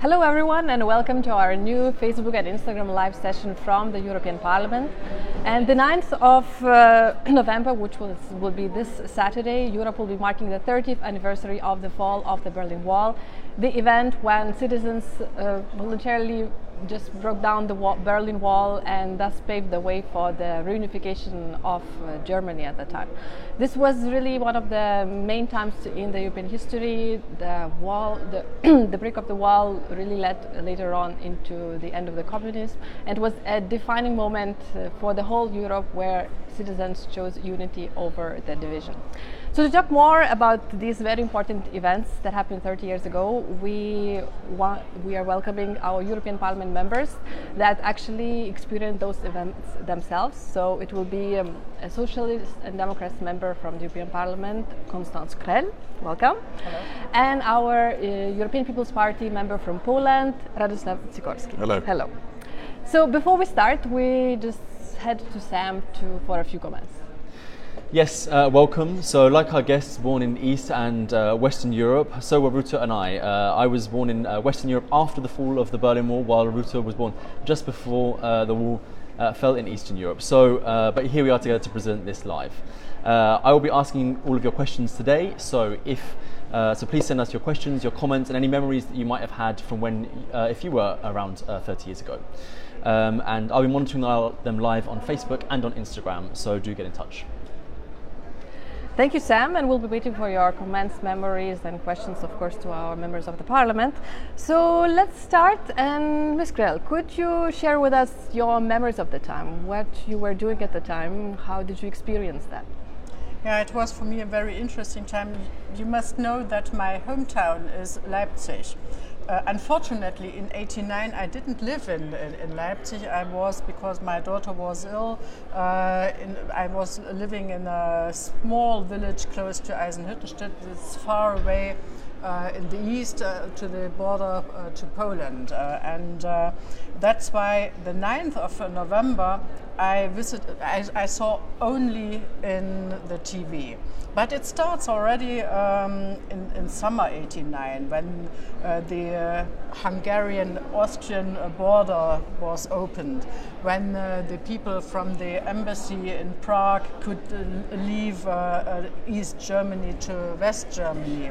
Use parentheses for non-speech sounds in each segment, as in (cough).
Hello, everyone, and welcome to our new Facebook and Instagram live session from the European Parliament. And the 9th of uh, (clears throat) November, which was, will be this Saturday, Europe will be marking the 30th anniversary of the fall of the Berlin Wall, the event when citizens uh, voluntarily just broke down the wall, Berlin Wall and thus paved the way for the reunification of uh, Germany at the time. This was really one of the main times in the European history. The wall, the, (clears throat) the break of the wall, really led later on into the end of the communism, and was a defining moment uh, for the whole Europe where citizens chose unity over the division. So to talk more about these very important events that happened 30 years ago, we want, we are welcoming our European Parliament members that actually experienced those events themselves. So it will be um, a Socialist and democrat member from the European Parliament, Constanze Krehl. Welcome. Hello. And our uh, European People's Party member from Poland, Radoslav Sikorski. Hello. Hello. So before we start, we just head to Sam to, for a few comments. Yes, uh, welcome. So, like our guests, born in East and uh, Western Europe, so were Ruta and I. Uh, I was born in uh, Western Europe after the fall of the Berlin Wall, while Ruta was born just before uh, the wall uh, fell in Eastern Europe. So, but here we are together to present this live. I will be asking all of your questions today. So, if so, please send us your questions, your comments, and any memories that you might have had from when, if you were around 30 years ago. Um, and I'll be monitoring them live on Facebook and on Instagram. So, do get in touch. Thank you, Sam, and we'll be waiting for your comments, memories, and questions, of course, to our members of the Parliament. So let's start. And Ms. Krehl, could you share with us your memories of the time, what you were doing at the time, how did you experience that? Yeah, it was for me a very interesting time. You must know that my hometown is Leipzig. Uh, unfortunately, in '89, I didn't live in, in, in, Leipzig. I was because my daughter was ill. Uh, in, I was living in a small village close to Eisenhüttenstadt. It's far away uh, in the east uh, to the border uh, to Poland, uh, and that's why the 9th of November I visited. I, I saw only in the TV. But it starts already um, in, in, summer 89 when uh, the uh, Hungarian Austrian border was opened, when uh, the people from the embassy in Prague could uh, leave uh, uh, East Germany to West Germany.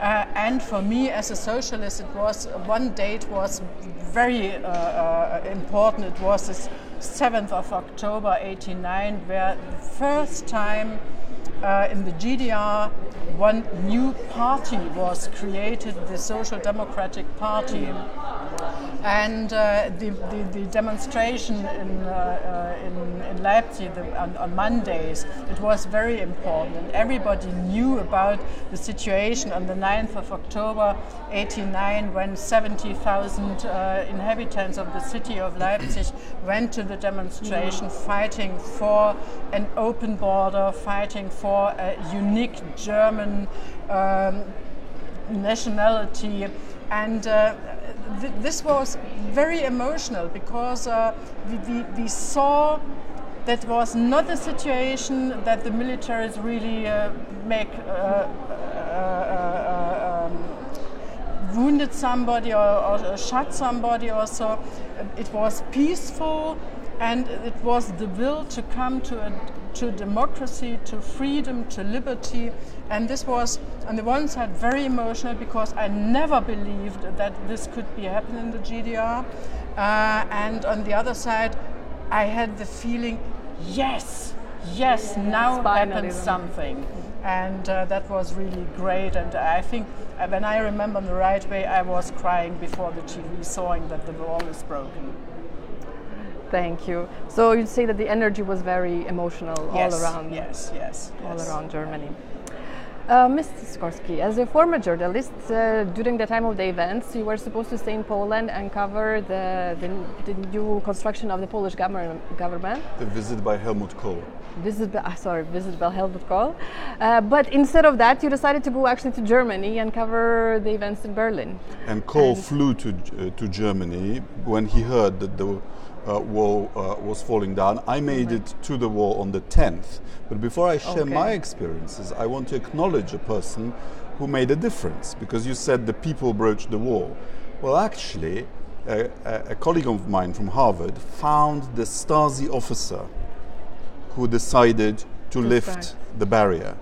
and for me, as a socialist, it was one date was very important. It was the 7th of October 89, where the first time uh, in the GDR, one new party was created, the Social Democratic Party. And uh, the, the, the, demonstration in, uh, uh in, in, Leipzig the, on, on, Mondays, it was very important. And everybody knew about the situation on the 9th of October 89 when 70,000 uh, inhabitants of the city of Leipzig (coughs) went to the demonstration fighting for an open border, fighting for a unique German um, nationality. And uh, th this was very emotional because uh, we, we, we, saw that was not a situation that the militaries really uh, make uh, uh, uh, um, wounded somebody or, or, shot somebody or so. It was peaceful and it was the will to come to a to democracy, to freedom, to liberty. And this was, on the one side, very emotional because I never believed that this could be happening in the GDR. Uh, and on the other side, I had the feeling, yes, yes, now happens something. And uh, that was really great. And I think uh, when I remember the right way, I was crying before the TV, seeing that the wall is broken. Thank you. So you'd say that the energy was very emotional yes, all around. Yes, yes, all yes. around Germany. Uh, Mr. Sikorski, as a former journalist, uh, during the time of the events, you were supposed to stay in Poland and cover the, the, the new construction of the Polish government. The visit by Helmut Kohl. Visit, uh, sorry, visit by Helmut Kohl. Uh, but instead of that, you decided to go actually to Germany and cover the events in Berlin. And Kohl and flew to uh, to Germany when he heard that the uh, wall uh, was falling down. I made it to the wall on the 10th. But before I share okay. my experiences, I want to acknowledge a person who made a difference because you said the people broached the wall. Well, actually, a, a, colleague of mine from Harvard found the Stasi officer who decided to lift the barrier.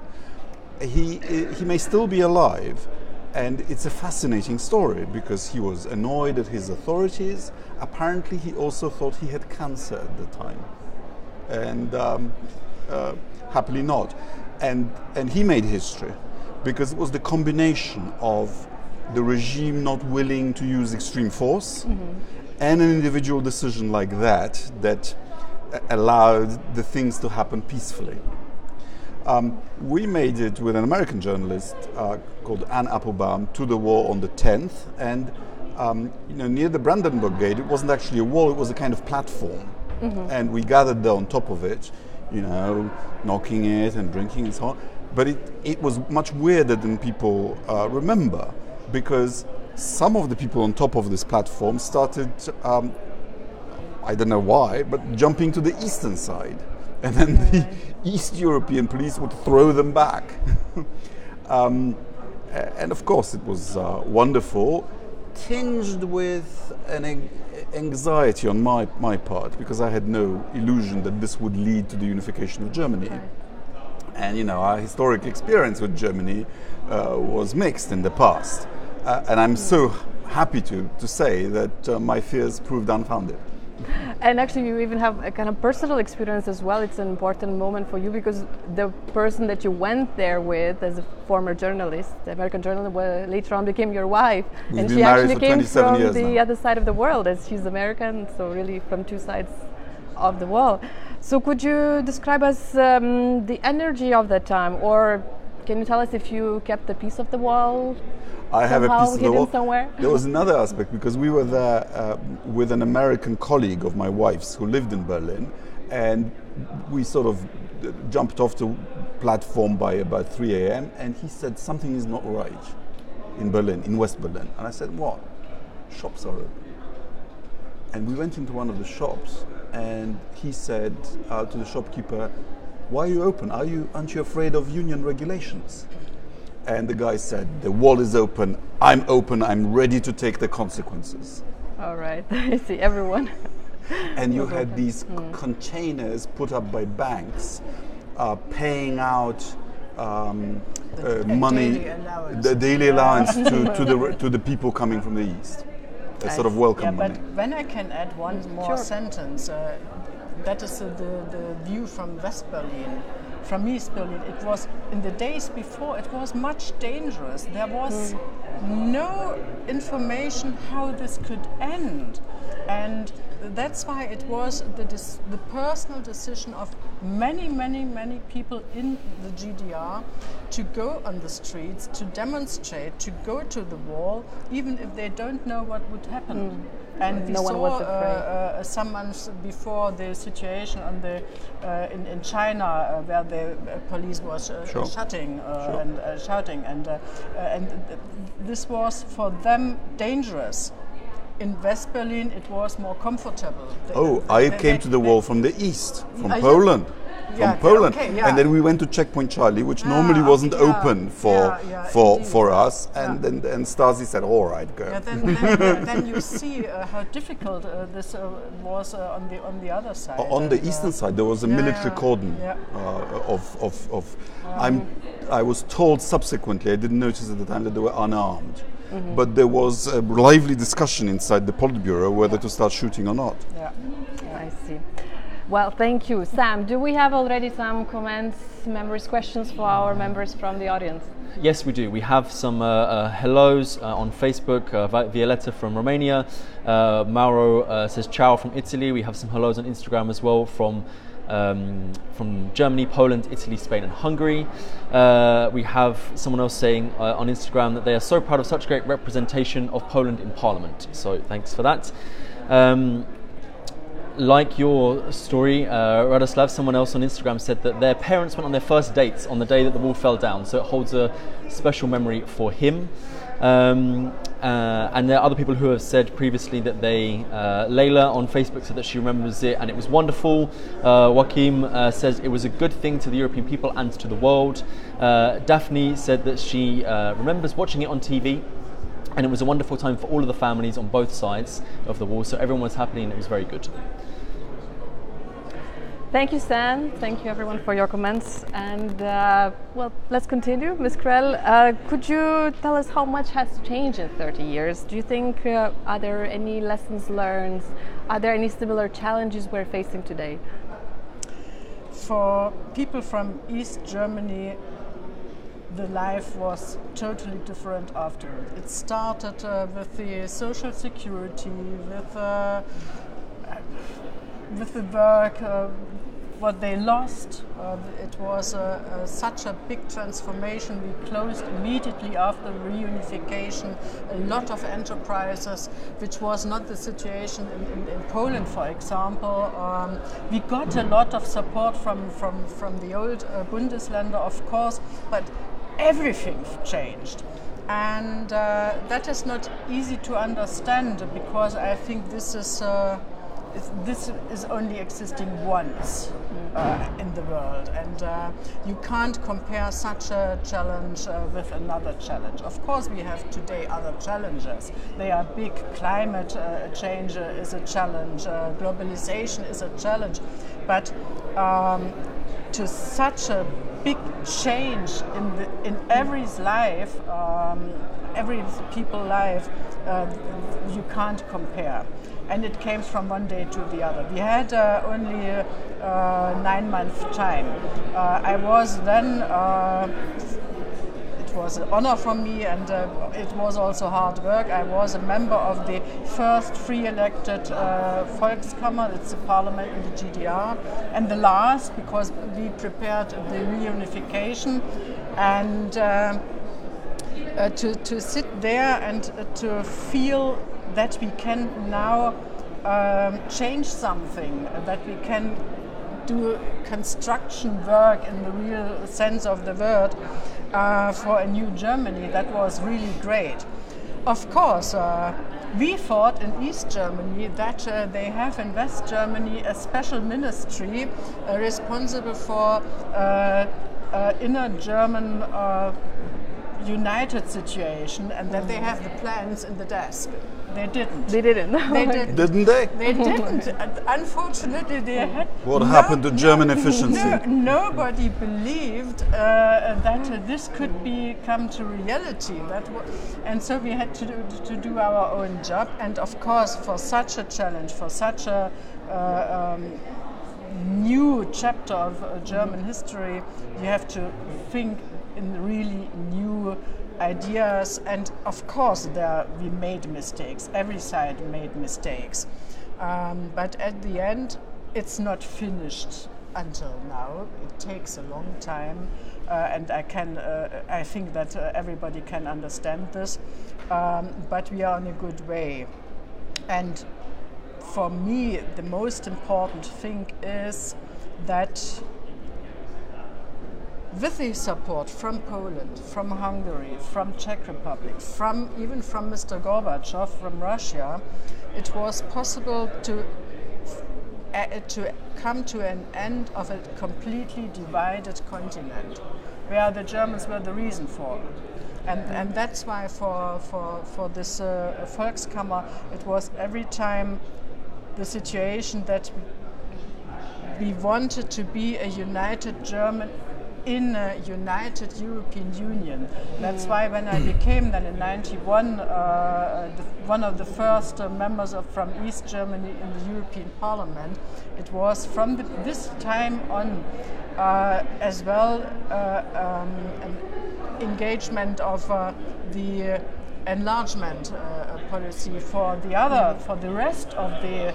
He, he may still be alive, and it's a fascinating story because he was annoyed at his authorities. Apparently, he also thought he had cancer at the time, and um, uh, happily not. And, and he made history because it was the combination of the regime not willing to use extreme force mm-hmm. and an individual decision like that that allowed the things to happen peacefully. Um, we made it with an American journalist uh, called Anne Applebaum to the wall on the 10th, and um, you know, near the Brandenburg Gate, it wasn't actually a wall; it was a kind of platform, mm-hmm. and we gathered there on top of it, you know, knocking it and drinking and so on. But it, it was much weirder than people uh, remember, because some of the people on top of this platform started, um, I don't know why, but jumping to the eastern side (laughs) and then the (laughs) East European police would throw them back. (laughs) um, and of course, it was uh, wonderful, tinged with an anxiety on my, my part because I had no illusion that this would lead to the unification of Germany. Right. And you know, our historic experience with Germany uh, was mixed in the past. Uh, and I'm so happy to, to say that uh, my fears proved unfounded (laughs) and actually you even have a kind of personal experience as well. It's an important moment for you because the person that you went there with as a former journalist the american journalist well, later on became your wife. We've and she actually came from the now. other side of the world as she's american so really from two sides of the wall so could you describe us um, the energy of that time or can you tell us if you kept the piece of the wall I have a piece of the wall. Somewhere? There was another aspect because we were there uh, with an American colleague of my wife's who lived in Berlin, and we sort of jumped off the platform by about 3 a.m. and he said something is not right in Berlin, in West Berlin. And I said, what? Shops are open. And we went into one of the shops and he said uh, to the shopkeeper, why are you open? Are you, aren't you afraid of union regulations? And the guy said, The wall is open. I'm open. I'm ready to take the consequences. All right. (laughs) I see everyone. and you (laughs) had these mm. containers put up by banks uh, paying out um, uh, money, daily the daily allowance to, to, the, to the people coming from the east. A (laughs) sort of welcome yeah, money. But when I can add one more sure. sentence, uh, that is the, the view from West Berlin from East Berlin. It was in the days before. It was much dangerous. There was mm. no information how this could end, and that's why it was the, the personal decision of many, many, many people in the GDR to go on the streets, to demonstrate, to go to the wall, even if they don't know what would happen. Mm. And we no saw uh, uh, some months before the situation on the uh, in, in China uh, where the police was uh, sure. shutting sure. and shouting, and and this was for them dangerous in West Berlin it was more comfortable. oh, I came to the wall from the east, from Poland from yeah, Poland. Okay, yeah. And then we went to Checkpoint Charlie, which ah, normally wasn't yeah, open for for indeed. for us. And then and Stasi said, "All right, go." Yeah, then, then, (laughs) then you see uh, how difficult uh, this uh, was uh, on the on the other side. On the uh, eastern side, there was a military cordon uh, of of, of um, I'm I was told subsequently. I didn't notice at the time that they were unarmed. Mm -hmm. But there was a lively discussion inside the Politburo whether to start shooting or not. Yeah, I see. Well, thank you. Sam, do we have already some comments, members' questions for our members from the audience? Yes, we do. We have some uh, uh, hellos uh, on Facebook. Uh, Violetta from Romania. Uh, Mauro uh, says ciao from Italy. We have some hellos on Instagram as well from um, from Germany, Poland, Italy, Spain, and Hungary. Uh, we have someone else saying uh, on Instagram that they are so proud of such great representation of Poland in Parliament. So thanks for that. Um, like your story, uh, Radoslav, someone else on Instagram said that their parents went on their first dates on the day that the wall fell down, so it holds a special memory for him. Um, uh, and there are other people who have said previously that they, uh, Layla on Facebook said that she remembers it and it was wonderful. Uh, Joachim uh, says it was a good thing to the European people and to the world. Uh, Daphne said that she uh, remembers watching it on TV and it was a wonderful time for all of the families on both sides of the wall. So everyone was happy, and it was very good. Thank you, Stan. Thank you, everyone, for your comments. And uh, well, let's continue. Ms. Krehl, uh, could you tell us how much has changed in 30 years? Do you think uh, are there any lessons learned? Are there any similar challenges we're facing today? For people from East Germany, the life was totally different after. It started uh, with the social security, with uh, with the work, uh, what they lost. Uh, it was a, a, such a big transformation. We closed immediately after reunification a lot of enterprises, which was not the situation in, in, in Poland, for example. Um, we got a lot of support from, from, from the old uh, Bundesländer, of course, but everything changed. And uh, that is not easy to understand because I think this is uh, this is only existing once uh, in the world, and uh, you can't compare such a challenge uh, with another challenge. Of course, we have today other challenges. They are big. Climate uh, change is a challenge. Uh, globalization is a challenge, but um, to such a big change in the, in every's life, um, every people life, uh, you can't compare and it came from one day to the other. We had uh, only uh, nine months time. Uh, I was then. Uh, it was an honor for me, and uh, it was also hard work. I was a member of the first free elected uh, Volkskammer, it's a parliament in the GDR, and the last because we prepared the reunification and. Uh, to, to sit there and uh, to feel that we can now um, change something, that we can do construction work in the real sense of the word uh, for a new Germany. That was really great. Of course, uh, we thought in East Germany that uh, they have in West Germany a special ministry uh, responsible for uh, uh, inner German united situation and that they have the plans in the desk. They didn't. They didn't. They (laughs) didn't. Didn't they? They didn't. Unfortunately, they had. What no, happened to no, German efficiency? No, nobody believed uh, that uh, this could become to reality. That and so we had to do, to do our own job. And of course, for such a challenge, for such a uh, um, new chapter of uh, German history, you have to think in really new ideas. And of course there we made mistakes. Every side made mistakes. Um, but at the end it's not finished until now. It takes a long time. Uh, and I can uh, I think that uh, everybody can understand this. Um, but we are in a good way. And for me the most important thing is that with the support from Poland, from Hungary, from Czech Republic, from even from Mr. Gorbachev from Russia, it was possible to uh, to come to an end of a completely divided continent, where the Germans were the reason for. And, and that's why for, for, for this uh, Volkskammer, it was every time the situation that we wanted to be a united German in a united European Union. That's why when I became then in 91 uh, one of the first uh, members of, from East Germany in the European Parliament, it was from the, this time on uh, as well uh, um, an engagement of uh, the enlargement uh, policy for the other, for the rest of the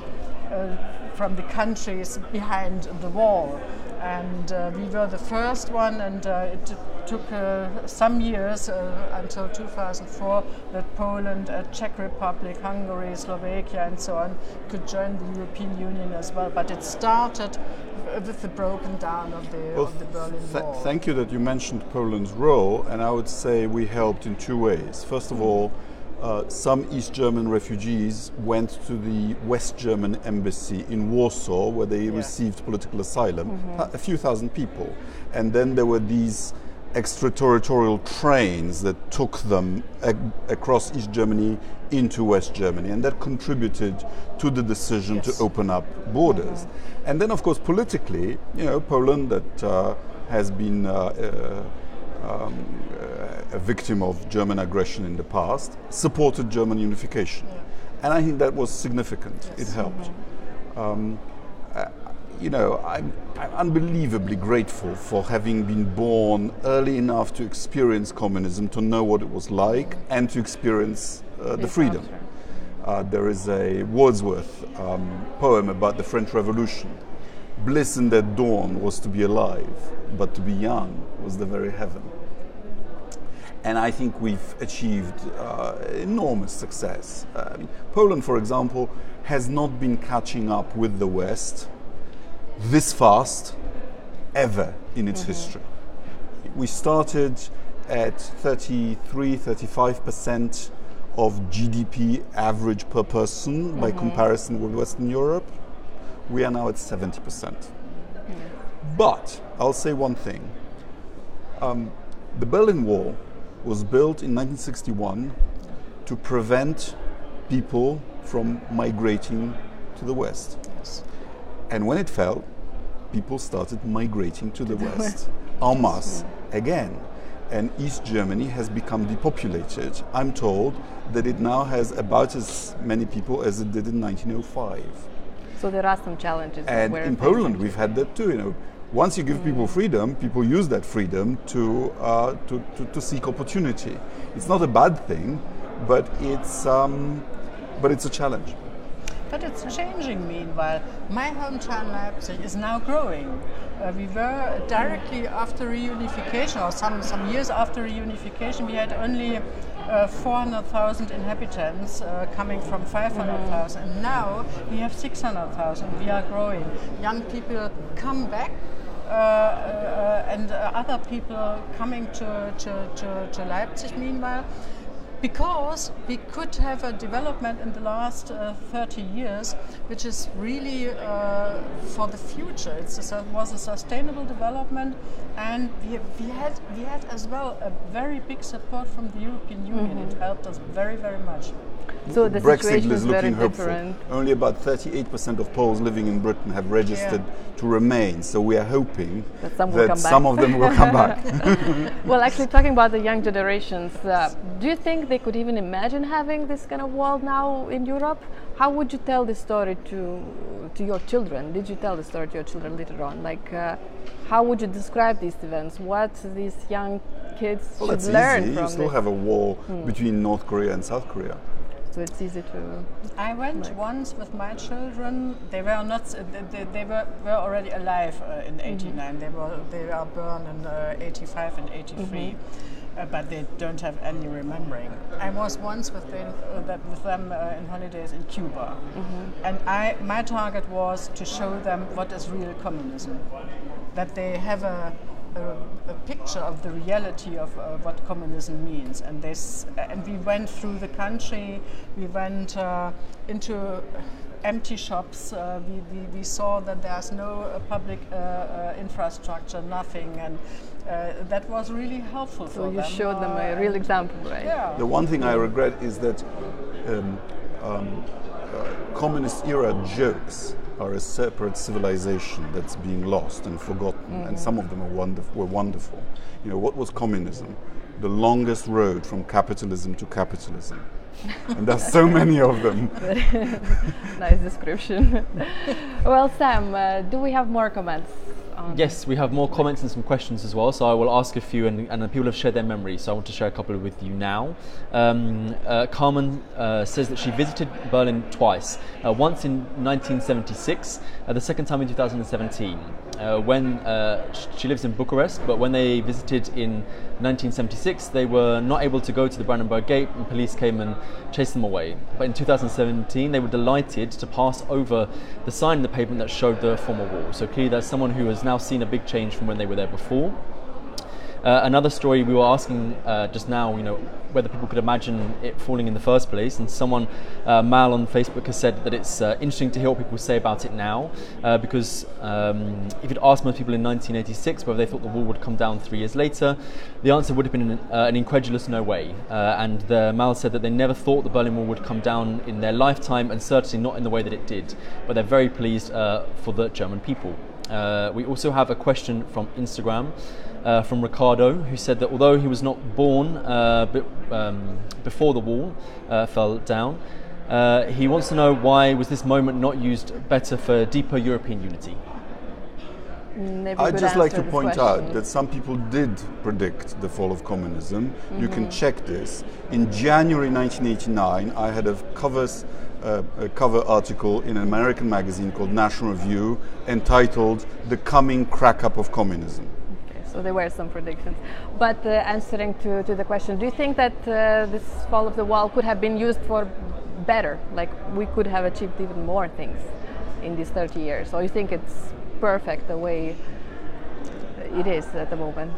from the countries behind the wall and uh, we were the first one and uh, it took uh, some years uh, until 2004 that Poland, uh, Czech Republic, Hungary, Slovakia and so on could join the European Union as well but it started with the broken down of the, well, of the Berlin th Wall. Thank you that you mentioned Poland's role and I would say we helped in two ways. First of all uh, some East German refugees went to the West German embassy in Warsaw, where they yeah. received political asylum, mm-hmm. a few thousand people. And then there were these extraterritorial trains that took them ac- across East Germany into West Germany, and that contributed to the decision Yes. to open up borders. And then, of course, politically, you know, Poland that uh, has been uh, uh, um, uh, a victim of German aggression in the past supported German unification, and I think that was significant. It helped. Um, uh, you know, I'm, I'm unbelievably grateful for having been born early enough to experience communism, to know what it was like, and to experience uh, the freedom. Uh, there is a Wordsworth um, poem about the French Revolution. Bliss in that dawn was to be alive, but to be young was the very heaven. And I think we've achieved uh, enormous success. Uh, I mean, Poland, for example, has not been catching up with the West this fast ever in its history. We started at 33, 35% of GDP average per person by comparison with Western Europe. We are now at 70%. But I'll say one thing um, the Berlin Wall was built in 1961 to prevent people from migrating to the West. Yes. And when it fell, people started migrating to the west en masse again. And East Germany has become depopulated. I'm told that it now has about as many people as it did in 1905. So there are some challenges. And in. Poland, we've had that too. You know, once you give people freedom, people use that freedom to, uh, to, to, to seek opportunity. It's not a bad thing, but it's, um, but it's a challenge. But it's changing meanwhile. My hometown Leipzig is now growing. Uh, we were directly after reunification, or some, some years after reunification, we had only uh, 400,000 inhabitants uh, coming from 500,000. And now we have 600,000. We are growing. Young people come back. Uh, uh, and uh, other people coming to, to, to, to Leipzig meanwhile because we could have a development in the last uh, 30 years which is really uh, for the future. It was a sustainable development and we, we, had, we had as well a very big support from the European Union. It helped us very, very much. So the Brexit situation is looking hopeful. different. Only about 38% of Poles living in Britain have registered Yeah. to remain. So we are hoping That some will come back. some of them will come back. (laughs) (laughs) Well, actually, talking about the young generations, uh, do you think they could even imagine having this kind of world now in Europe? How would you tell this story to to your children? Did you tell the story to your children later on? Like, uh, how would you describe these events? What these young kids well, should learn easy. from You still this? Hmm. have a wall between North Korea and South Korea. So it's easy to. I went once with my children. They were not. s- They, they, were, were already alive uh, in '89. They were they were born in uh, '85 and '83. Uh, but they don't have any remembering. I was once with them, uh, with them uh, in holidays in Cuba, and I my target was to show them what is real communism, that they have a, a, a picture of the reality of uh, what communism means. And this, and we went through the country. We went uh, into empty shops. Uh, we, we, we saw that there's no uh, public uh, uh, infrastructure, nothing, and uh, that was really helpful So for you them. showed them a real example, right? Yeah. The one thing I regret is that um, um, uh, communist era jokes are a separate civilization that's being lost and forgotten, and some of them are wonderful, were wonderful. You know, what was communism? The longest road from capitalism to capitalism. and there's so (laughs) many of them. (laughs) nice description. (laughs) well, Sam, uh, do we have more comments? On Yes, we have more comments and some questions as well. So I will ask a few, and, and people have shared their memories. So I want to share a couple with you now. Um, uh, Carmen uh, says that she visited Berlin twice. Uh, once in 1976, uh, the second time in 2017. Uh, when uh, she lives in Bucharest, but when they visited in 1976, they were not able to go to the Brandenburg Gate, and police came and chased them away. But in 2017, they were delighted to pass over the sign in the pavement that showed the former wall. So clearly, there's someone who has now seen a big change from when they were there before. Uh, another story we were asking uh, just now, you know, whether people could imagine it falling in the first place, and someone, uh, Mal on Facebook, has said that it's uh, interesting to hear what people say about it now, uh, because um, if you'd asked most people in 1986 whether they thought the wall would come down three years later, the answer would have been an, uh, an incredulous no way. and the Mal said that they never thought the Berlin Wall would come down in their lifetime, and certainly not in the way that it did. But they're very pleased for the German people. we also have a question from Instagram uh, from Ricardo, who said that although he was not born uh, um, before the wall uh, fell down, uh, he wants to know why was this moment not used better for deeper European unity. I'd just like to point question. out that some people did predict the fall of communism. Mm-hmm. You can mm-hmm. check this. In January 1989, I had a covers uh, a cover article in an American magazine called National Review entitled "The Coming Crack Up of Communism." So there were some predictions. But uh, answering to, to the question, do you think that uh, this fall of the wall could have been used for better? Like we could have achieved even more things in these 30 years? Or you think it's perfect the way it is at the moment?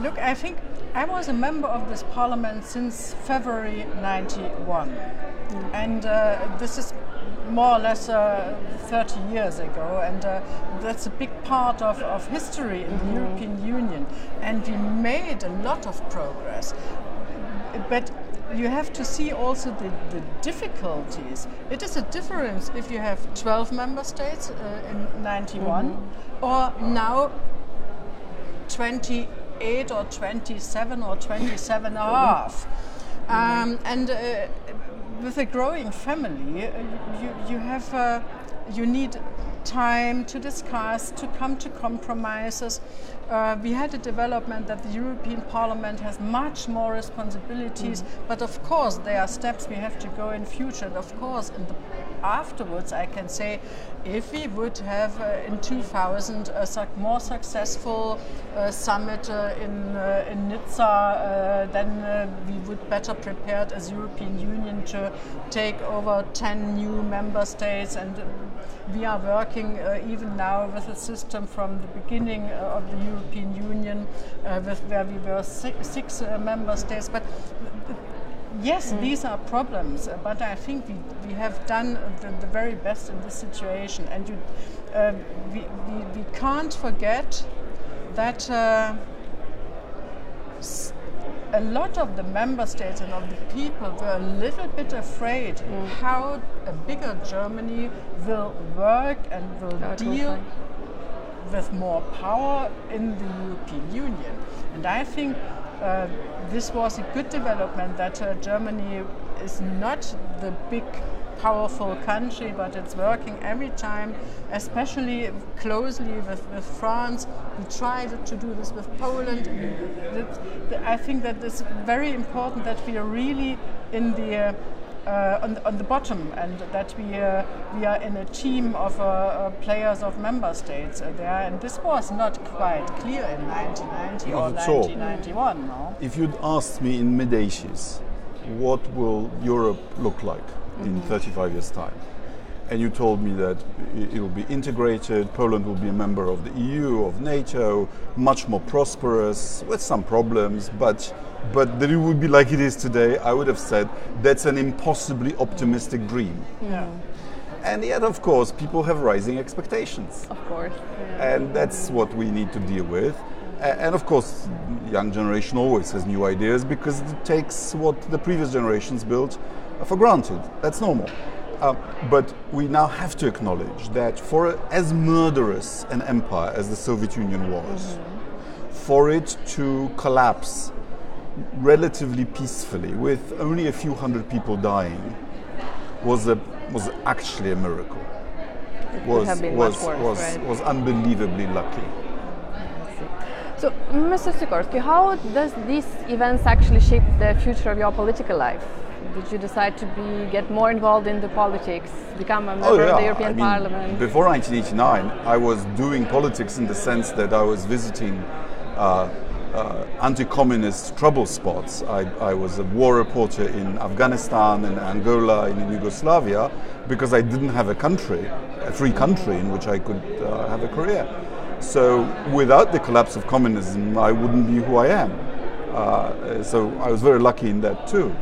Look, I think I was a member of this parliament since February 91. Mm. And uh, this is more or less uh, 30 years ago, and uh, that's a big part of, of history in the mm-hmm. European Union. And we made a lot of progress. But you have to see also the, the difficulties. It is a difference if you have 12 member states uh, in 91 mm-hmm. or now 28 or 27 or 27 and a half. Um, and uh, with a growing family, uh, you, you have uh, you need time to discuss, to come to compromises. Uh, we had a development that the European Parliament has much more responsibilities, mm-hmm. but of course there are steps we have to go in future. And of course, in the, afterwards, I can say, if we would have uh, in 2000 a su- more successful uh, summit uh, in uh, in Nizza, uh, then we would better prepared as European Union to take over 10 new member states and we are working even now with a system from the beginning of the European Union, with where we were six, six member states. But yes, mm. these are problems, uh, but I think we, we have done the, the very best in this situation. And you, uh, we, we, we, can't forget that a lot of the member states and of the people were a little bit afraid mm. how a bigger Germany will work and will deal with more power in the European Union. And I think uh, this was a good development that uh, Germany is not the big powerful country, but it's working every time, especially closely with, with France. We tried to do this with Poland. I think that it's very important that we are really in the uh, uh, on, the, on, the, bottom, and that we uh, we are in a team of uh, uh players of member states uh, there. And this was not quite clear in 1990 or 1991. No? If you'd asked me in mid 80s, what will Europe look like? in 35 years' time. And you told me that it will be integrated, Poland will be a member of the EU, of NATO, much more prosperous, with some problems, but, but that it would be like it is today, I would have said that's an impossibly optimistic dream. Yeah. And yet, of course, people have rising expectations. Of course. Yeah. And that's what we need to deal with. And of course, young generation always has new ideas because it takes what the previous generations built for granted. That's normal. Uh, but we now have to acknowledge that for as murderous an empire as the Soviet Union was, mm-hmm. for it to collapse relatively peacefully with only a few hundred people dying was a was actually a miracle. It was was worse, was, right? was unbelievably lucky. So, Mr. Sikorski, how does these events actually shape the future of your political life? Did you decide to be get more involved in the politics, become a member oh, yeah. of the European I mean, Parliament? Before 1989, I was doing politics in the sense that I was visiting uh, uh, anti-communist trouble spots. I, I, was a war reporter in Afghanistan and Angola and in Yugoslavia because I didn't have a country, a free country in which I could uh, have a career. So without the collapse of communism, I wouldn't be who I am. Uh, so I was very lucky in that too.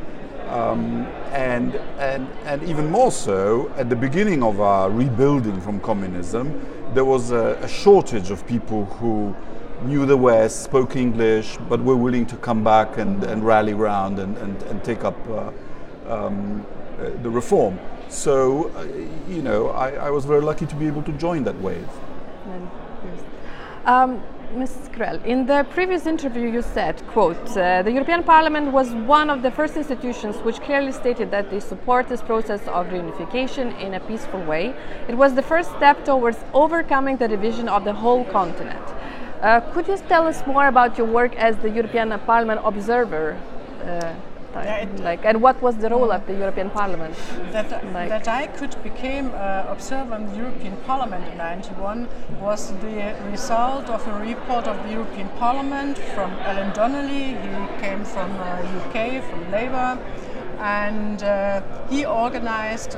Um, and, and, and even more so, at the beginning of our rebuilding from communism, there was a, a shortage of people who knew the West, spoke English, but were willing to come back and, and rally around and, and, and take up uh, um, uh, the reform. So, uh, you know, I, I, was very lucky to be able to join that wave. Um, Ms. Krehl, in the previous interview you said, quote, uh, the European Parliament was one of the first institutions which clearly stated that they support this process of reunification in a peaceful way. It was the first step towards overcoming the division of the whole continent. Uh, could you tell us more about your work as the European Parliament observer? Uh, like, and what was the role of the European Parliament? That, like, that I could become uh, observer in the European Parliament in '91 was the result of a report of the European Parliament from Alan Donnelly. He came from uh, UK, from Labour, and uh, he organized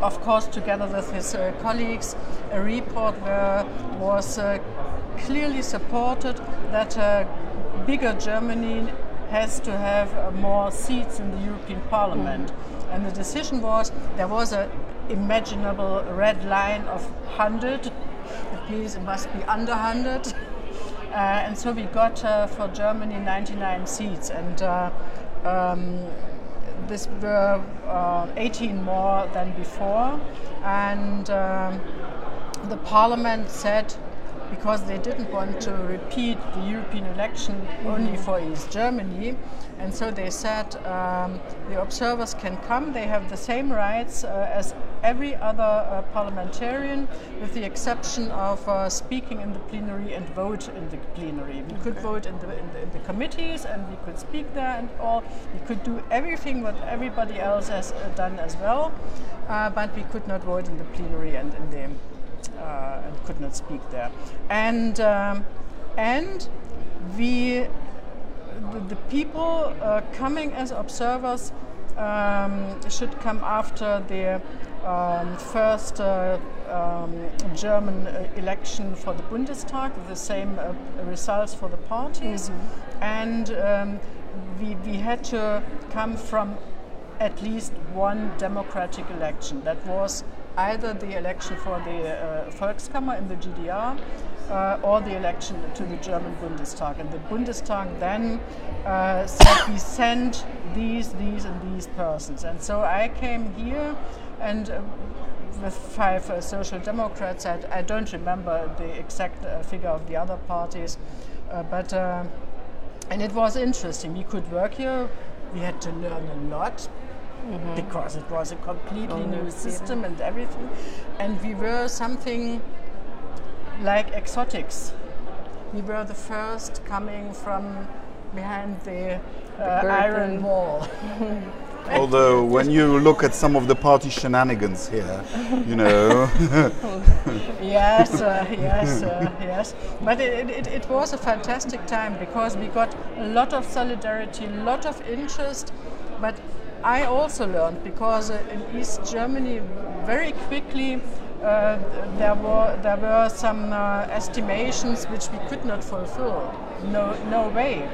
of course, together with his uh, colleagues, a report where was uh, clearly supported that uh, bigger Germany has to have uh, more seats in the European Parliament. Mm. And the decision was there was an imaginable red line of 100. It means it must be under 100. Uh, and so we got uh, for Germany 99 seats. And uh, um, this were uh, 18 more than before. And um, the parliament said because they didn't want to repeat the European election only for East Germany. And so they said um, the observers can come, they have the same rights uh, as every other uh, parliamentarian, with the exception of uh, speaking in the plenary and vote in the plenary. We could vote in the, in the, in the committees and we could speak there and all. We could do everything what everybody else has uh, done as well, uh, but we could not vote in the plenary and in the and could not speak there. And um, and we the, the people uh, coming as observers um, should come after the um, first uh, um, German uh, election for the Bundestag, the same uh, results for the parties, mm-hmm. and um, we, we had to come from at least one democratic election. That was either the election for the uh, Volkskammer in the GDR uh, or the election to the German Bundestag. And the Bundestag then uh, said we send these, these, and these persons. And so I came here and uh, with five uh, social democrats, I, I, don't remember the exact uh, figure of the other parties, but and it was interesting. We could work here. We had to learn a lot mm-hmm. because it was a completely oh, new system and everything. And we were something like exotics. We were the first coming from behind the, uh, the iron wall. (laughs) Although when you look at some of the party shenanigans here, you know. (laughs) yes, uh, yes, uh, yes. But it, it, it, was a fantastic time because we got a lot of solidarity, a lot of interest, but I also learned because uh, in East Germany, very quickly, uh, there were there were some uh, estimations which we could not fulfill. No, no way.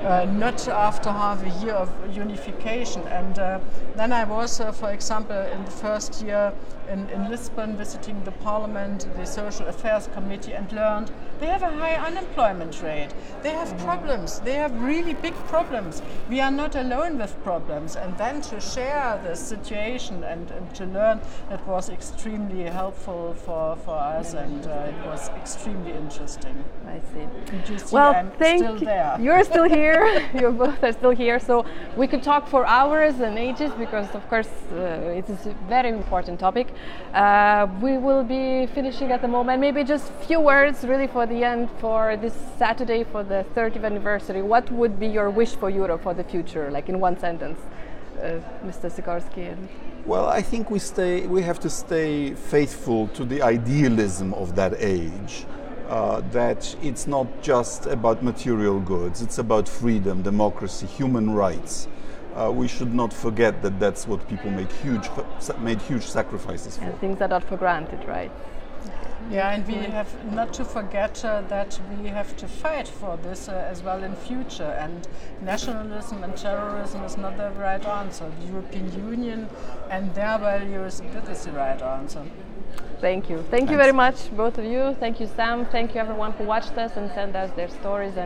Uh, not after half a year of unification. And uh, then I was, uh, for example, in the first year in, in Lisbon visiting the parliament, the social affairs committee, and learned they have a high unemployment rate. They have problems. They have really big problems. We are not alone with problems. And then to share the situation and, and to learn it was extremely helpful for, for us, and uh, it was extremely interesting. I see. you see well, I'm thank still there. You're still here. (laughs) (laughs) you both are still here. So we could talk for hours and ages because, of course, uh, it is a very important topic. Uh, we will be finishing at the moment. Maybe just few words, really, for the end for this Saturday for the 30th anniversary. What would be your wish for Europe for the future, like in one sentence, uh, Mr. Sikorski? Well, I think we stay. We have to stay faithful to the idealism of that age uh, that it's not just about material goods, it's about freedom, democracy, human rights. Uh, we should not forget that that's what people made huge, made huge sacrifices for. And things are not for granted, right? Yeah, and we have not to forget uh, that we have to fight for this uh, as well in future. And nationalism and terrorism is not the right answer. The European Union and their values, that is the right answer. Thank you. Thank you very much, both of you. Thank you, Sam. Thank you, everyone who watched us and sent us their stories and